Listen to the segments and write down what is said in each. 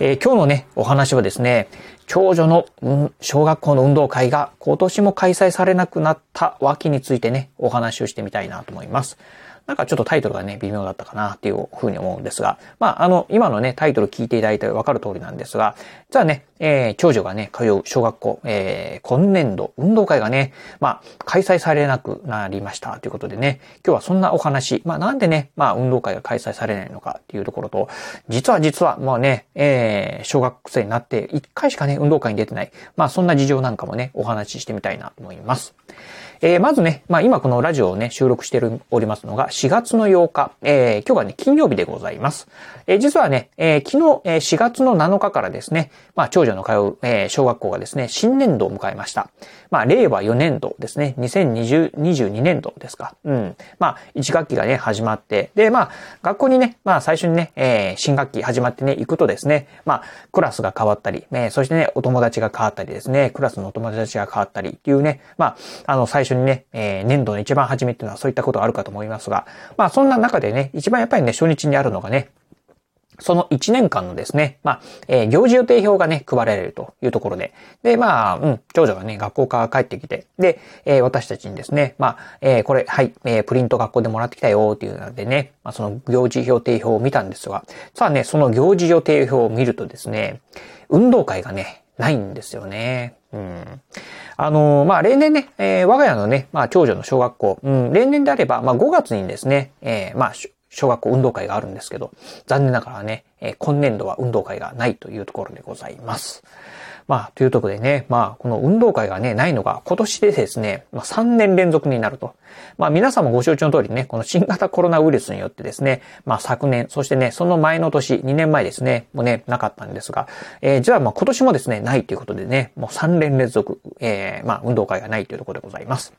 えー今日のね、お話はですね、長女の、うん小学校の運動会が今年も開催されなくなった訳についてね、お話をしてみたいなと思います。なんかちょっとタイトルがね、微妙だったかなっていうふうに思うんですが、まあ、あの、今のね、タイトル聞いていただいてわかる通りなんですが、実はね、えー長女がね、通う小学校、えー今年度運動会がね、まあ、開催されなくなりましたということでね、今日はそんなお話、まあ、なんでね、まあ、運動会が開催されないのかっていうところと、実は実は、もうね、えー小学生になって1回しかね、運動会に出てない、まあ、そんな事情なんかもね、お話ししてみたいなと思います。えーまずね、まあ今このラジオをね、収録しておりますのが4月の8日、えー今日はね、金曜日でございます。えー実はね、えー昨日、え4月の7日からですね、まあ長女の通う、えー小学校がですね、新年度を迎えました。まあ令和4年度ですね、2020-22年度ですか。うん。まあ1学期がね、始まって、で、まあ学校にね、まあ最初にね、えー新学期始まってね、行くとですね、まあクラスが変わったり、えーそしてね、お友達が変わったりですね、クラスのお友達が変わったりっていうね、まあ、あの、最初にね、えー年度の一番初めっていうのはそういったことがあるかと思いますが、まあ、そんな中でね、一番やっぱりね、初日にあるのがね、その1年間のですね、まあ、えー行事予定表がね、配られるというところで、で、まあ、うん、長女がね、学校から帰ってきて、で、えー私たちにですね、まあ、えーこれ、はい、えプリント学校でもらってきたよっていうのでね、まあ、その行事予定表を見たんですが、さあね、その行事予定表を見るとですね、運動会がね、ないんですよね。うん。あのまあ、例年ね、えー我が家のね、まあ、長女の小学校、うん、例年であれば、まあ、5月にですね、えーまあ、小学校運動会があるんですけど、残念ながらね、えー今年度は運動会がないというところでございます。まあ、というところでね、まあ、この運動会がね、ないのが今年でですね、まあ、3年連続になると。まあ、皆さんもご承知の通りね、この新型コロナウイルスによってですね、まあ、昨年、そしてね、その前の年、2年前ですね、もうね、なかったんですが、えーじゃあ、まあ、今年もですね、ないということでね、もう3年連続、えーまあ、運動会がないというところでございます。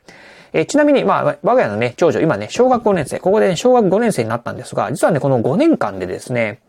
えーちなみに、まあ、我が家のね、長女、今ね、小学5年生、ここでね、小学5年生になったんですが、実はね、この5年間でですね、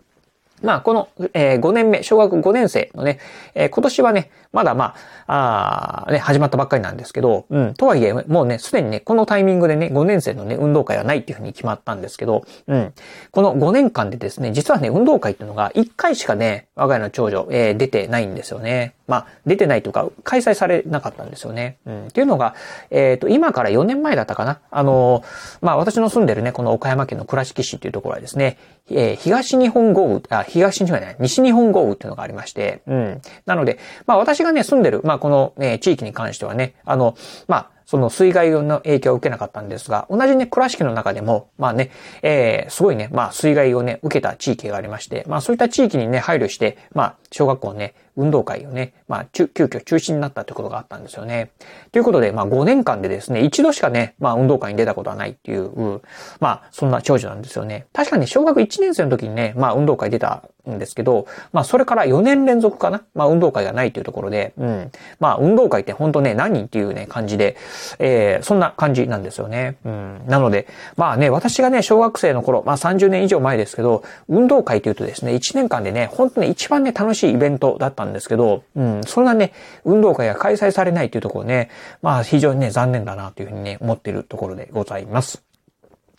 まあ、この、えー5年目、小学5年生のね、えー今年はね、まだまあ、ああね、始まったばっかりなんですけど、うん、とはいえ、もうね、すでにね、このタイミングでね、5年生のね、運動会はないっていうふうに決まったんですけど、うん、この5年間でですね、実はね、運動会っていうのが1回しかね、我が家の長女、えー出てないんですよね。まあ、出てないというか、開催されなかったんですよね。うん、っていうのが、えっ、と、今から4年前だったかな。あのーまあ、私の住んでるね、この岡山県の倉敷市っていうところはですね、えー東日本豪雨、あ、東日本じゃない、西日本豪雨っていうのがありまして、うん。なので、まあ、私がね、住んでる、まあ、この、えー地域に関してはね、あの、まあ、その水害の影響を受けなかったんですが、同じね、倉敷の中でも、まあね、えー、すごいね、まあ水害をね、受けた地域がありまして、まあそういった地域にね、配慮して、まあ小学校ね、運動会をね、まあ急遽中止になったということがあったんですよね。ということで、まあ5年間でですね、一度しかね、まあ運動会に出たことはないっていう、まあそんな長女なんですよね。確かに小学1年生の時にね、まあ運動会出たんですけど、まあそれから4年連続かな、まあ運動会がないというところで、うん。まあ運動会って本当ね、何っていうね、感じで、えー、そんな感じなんですよね。うん。なので、まあね、私がね、小学生の頃、まあ30年以上前ですけど、運動会というとですね、1年間でね、本当に一番ね、楽しいイベントだったんですけど、うん、そんなね、運動会が開催されないというところね、まあ非常にね、残念だなというふうにね、思っているところでございます。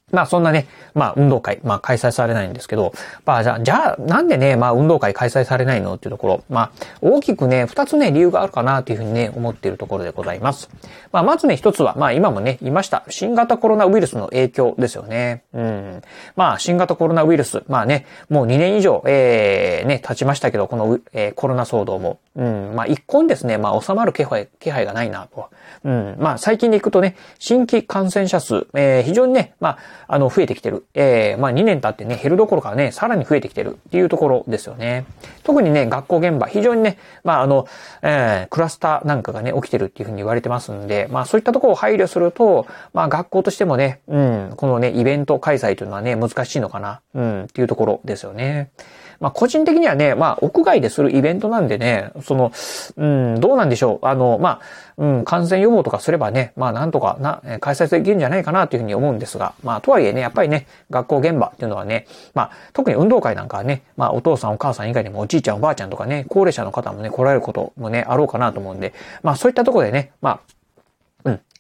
まあそんなね、まあ運動会、まあ開催されないんですけど、まあじゃあ、じゃあなんでね、まあ運動会開催されないの？っていうところ、まあ大きくね、二つね、理由があるかなというふうにね、思っているところでございます。まあまずね、一つは、まあ今もね、言いました、新型コロナウイルスの影響ですよね。うん。まあ新型コロナウイルス、まあね、もう2年以上、えー、ね、経ちましたけど、この、えーコロナ騒動も、うん、まあ一向にですね、まあ収まる気配、気配がないなと。うん、まあ最近でいくとね、新規感染者数、えー非常にね、まあ、あの、増えてきてる。えーまあ2年経ってね、減るどころかね、さらに増えてきてるっていうところですよね。特にね、学校現場、非常にね、まああの、えークラスターなんかがね、起きてるっていうふうに言われてますんで、まあそういったところを配慮すると、まあ学校としてもね、うん、このね、イベント開催というのはね、難しいのかな、うん、っていうところですよね。まあ個人的にはね、まあ屋外でするイベントなんでね、その、うん、どうなんでしょう。あの、まあ、うん、感染予防とかすればね、まあなんとかな、開催できるんじゃないかなというふうに思うんですが、まあとはいえね、やっぱりね、学校現場っていうのはね、まあ特に運動会なんかはね、まあお父さんお母さん以外にもおじいちゃんおばあちゃんとかね、高齢者の方もね、来られることもね、あろうかなと思うんで、まあそういったところでね、まあ、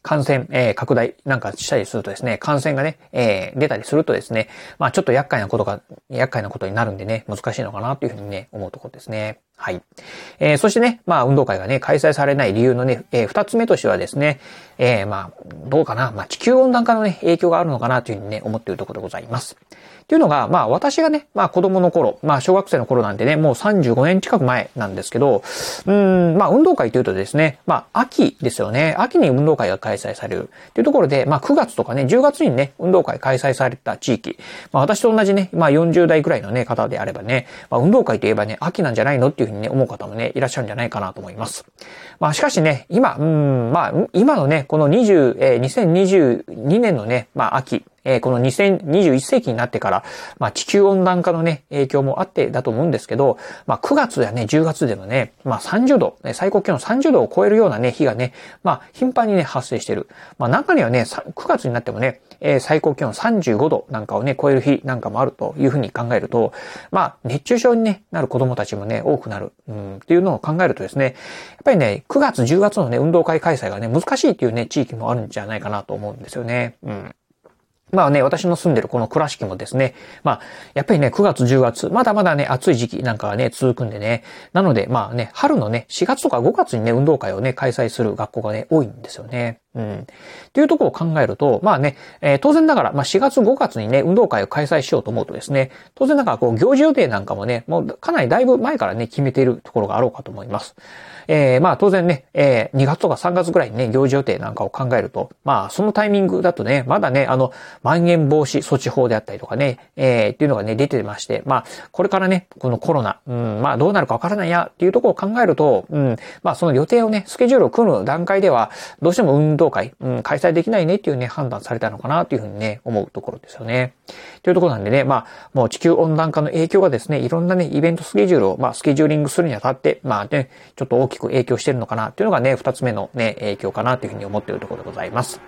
感染、えー、拡大なんかしたりするとですね、感染がね、えー、出たりするとですね、まあちょっと厄介なことが、厄介なことになるんでね、難しいのかなというふうにね、思うところですね。はい。えー、そしてね、まあ運動会がね、開催されない理由のね、えー、二つ目としてはですね、えー、まあ、どうかな、まあ地球温暖化のね、影響があるのかなというふうにね、思っているところでございます。っていうのが、まあ私がね、まあ子供の頃、まあ小学生の頃なんでね、もう35年近く前なんですけど、うん、まあ運動会というとですね、まあ秋ですよね。秋に運動会が開催されるっていうところで、まあ9月とかね、10月にね、運動会開催された地域、まあ私と同じね、まあ40代くらいのね、方であればね、まあ運動会といえばね、秋なんじゃないのっていうふうにね、思う方もね、いらっしゃるんじゃないかなと思います。まあしかしね、今、うん、まあ今のね、この20、えー、2022年のね、まあ秋、えこの2021世紀になってから、まあ、地球温暖化のね、影響もあってだと思うんですけど、まあ、9月やね、10月でもね、まあ、30度、最高気温30度を超えるようなね、日がね、まあ、頻繁にね、発生してる。まあ、中にはね、9月になってもね、え最高気温35度なんかをね、超える日なんかもあるというふうに考えると、まあ、熱中症に、なる子供たちもね、多くなる、うん、っていうのを考えるとですね、やっぱりね、9月、10月のね、運動会開催がね、難しいっていうね、地域もあるんじゃないかなと思うんですよね。うん。まあね、私の住んでるこの倉敷もですね、まあ、やっぱりね、9月、10月、まだまだね、暑い時期なんかはね、続くんでね。なので、まあね、春のね、4月とか5月にね、運動会をね、開催する学校がね、多いんですよね。うん。っていうところを考えると、まあね、えー、当然ながら、まあ4月5月にね、運動会を開催しようと思うとですね、当然ながらこう、行事予定なんかもね、もうかなりだいぶ前からね、決めているところがあろうかと思います。えー、まあ当然ね、えー、2月とか3月ぐらいにね、行事予定なんかを考えると、まあそのタイミングだとね、まだね、あの、まん延防止措置法であったりとかね、えー、っていうのがね、出てまして、まあ、これからね、このコロナ、うん、まあどうなるかわからないやっていうところを考えると、うん、まあその予定をね、スケジュールを組む段階では、どうしても運動会、うん、開催できないねっていうね、判断されたのかなというふうにね、思うところですよね。というところなんでね、まあ、もう地球温暖化の影響がですね、いろんなね、イベントスケジュールを、まあ、スケジューリングするにあたって、まあね、ちょっと大きく影響してるのかなっていうのがね、二つ目のね、影響かなというふうに思っているところでございます。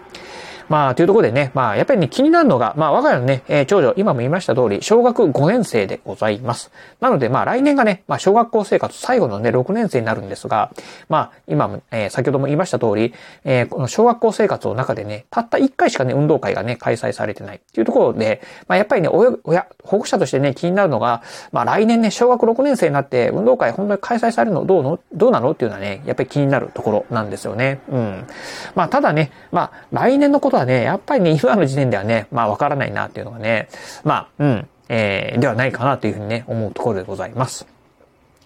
まあ、というところでね、まあ、やっぱりね、気になるのが、まあ、我が家のね、えー、長女、今も言いました通り、小学5年生でございます。なので、まあ、来年がね、まあ、小学校生活最後のね、6年生になるんですが、まあ、今も、えー、先ほども言いました通り、えー、この小学校生活の中でね、たった1回しかね、運動会がね、開催されてないっていうところで、まあ、やっぱりね、親、親、保護者としてね、気になるのが、まあ、来年ね、小学6年生になって、運動会本当に開催されるのどうのどうなのっていうのはね、やっぱり気になるところなんですよね。うん。まあ、ただね、まあ、来年のことはね、やっぱりね、今の時点ではね、まあわからないなっていうのがね、まあ、うん、えー、ではないかなというふうにね、思うところでございます。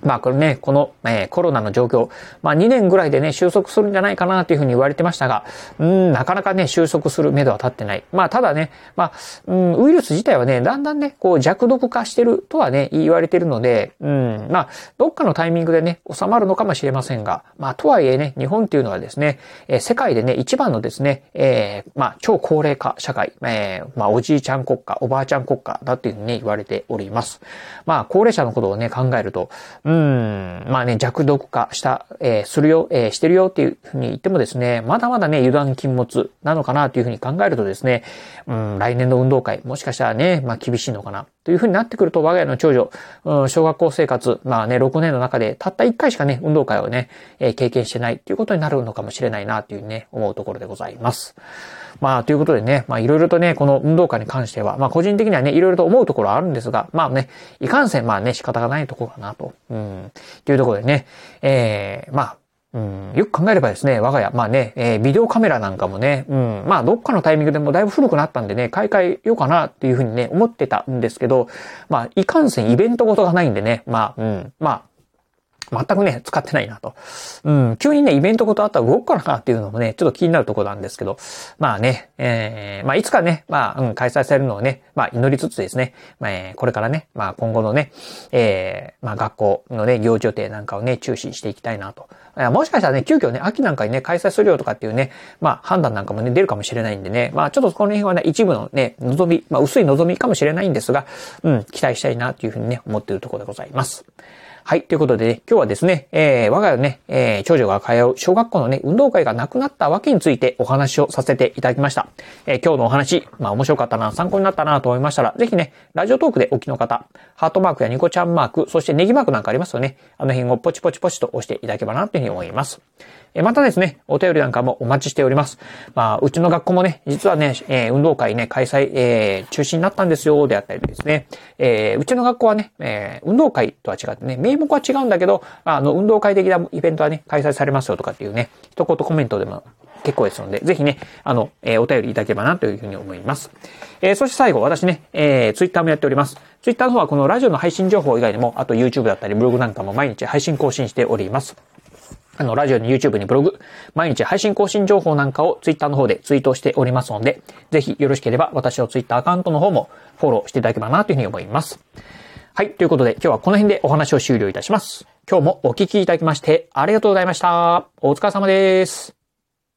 まあこれね、この、えー、コロナの状況、まあ2年ぐらいでね、収束するんじゃないかなというふうに言われてましたが、うん、なかなかね、収束する目処は立ってない。まあただね、まあ、うん、ウイルス自体はね、だんだんね、こう弱毒化してるとはね、言われてるので、うん、まあ、どっかのタイミングでね、収まるのかもしれませんが、まあとはいえね、日本っていうのはですね、えー、世界でね、一番のですね、えー、まあ超高齢化社会、えー、まあおじいちゃん国家、おばあちゃん国家だっていうふうにね、言われております。まあ高齢者のことをね、考えると、うんうん、まあね、弱毒化した、えー、するよ、えー、してるよっていうふうに言ってもですね、まだまだね、油断禁物なのかなというふうに考えるとですね、うん、来年の運動会、もしかしたらね、まあ厳しいのかな。というふうになってくると、我が家の長女、うん、小学校生活、まあね、6年の中でたった1回しかね、運動会をね、えー、経験してないということになるのかもしれないなというね、思うところでございます。まあ、ということでね、まあ、いろいろとね、この運動会に関しては、まあ、個人的にはね、いろいろと思うところはあるんですが、まあね、いかんせん、まあね、仕方がないところかなと。うん。というところでね、ええー、まあ、うん、よく考えればですね、我が家、まあね、えー、ビデオカメラなんかもね、うん、まあどっかのタイミングでもだいぶ古くなったんでね、買い替えようかなっていうふうにね、思ってたんですけど、まあ、いかんせんイベントごとがないんでね、まあ、うん、まあ、全くね、使ってないなと。うん、急にね、イベントことあったら動くかなっていうのもね、ちょっと気になるところなんですけど、まあね、えー、まあいつかね、まあ、うん、開催されるのをね、まあ祈りつつですね、まあ、えー、これからね、まあ今後のね、えー、まあ学校のね、行事予定なんかをね、注視していきたいなと。もしかしたらね、急遽ね、秋なんかにね、開催するよとかっていうね、まあ判断なんかもね、出るかもしれないんでね、まあちょっとこの辺はね、一部のね、望み、まあ薄い望みかもしれないんですが、うん、期待したいなというふうにね、思っているところでございます。はい。ということでね、今日はですね、えー、我が家のね、えー、長女が通う小学校のね、運動会がなくなったわけについてお話をさせていただきました。えー、今日のお話、まあ面白かったな、参考になったなと思いましたら、ぜひね、ラジオトークでお聞きの方、ハートマークやニコちゃんマーク、そしてネギマークなんかありますよね。あの辺をポチポチポチと押していただければなというふうに思います。えまたですね、お便りなんかもお待ちしております。まあ、うちの学校もね、実はね、えー、運動会ね、開催、えー、中止になったんですよ、であったりですね、えー、うちの学校はね、えー、運動会とは違ってね、名目は違うんだけど、あの、運動会的なイベントはね、開催されますよとかっていうね、一言コメントでも結構ですので、ぜひね、あの、えー、お便りいただければなというふうに思います。えー、そして最後、私ね、えー、ツイッターもやっております。ツイッターの方はこのラジオの配信情報以外にも、あと YouTube だったりブログなんかも毎日配信更新しております。あの、ラジオに YouTube にブログ、毎日配信更新情報なんかを Twitter の方でツイートしておりますので、ぜひよろしければ私の Twitter アカウントの方もフォローしていただければなというふうに思います。はい。ということで今日はこの辺でお話を終了いたします。今日もお聞きいただきましてありがとうございました。お疲れ様です。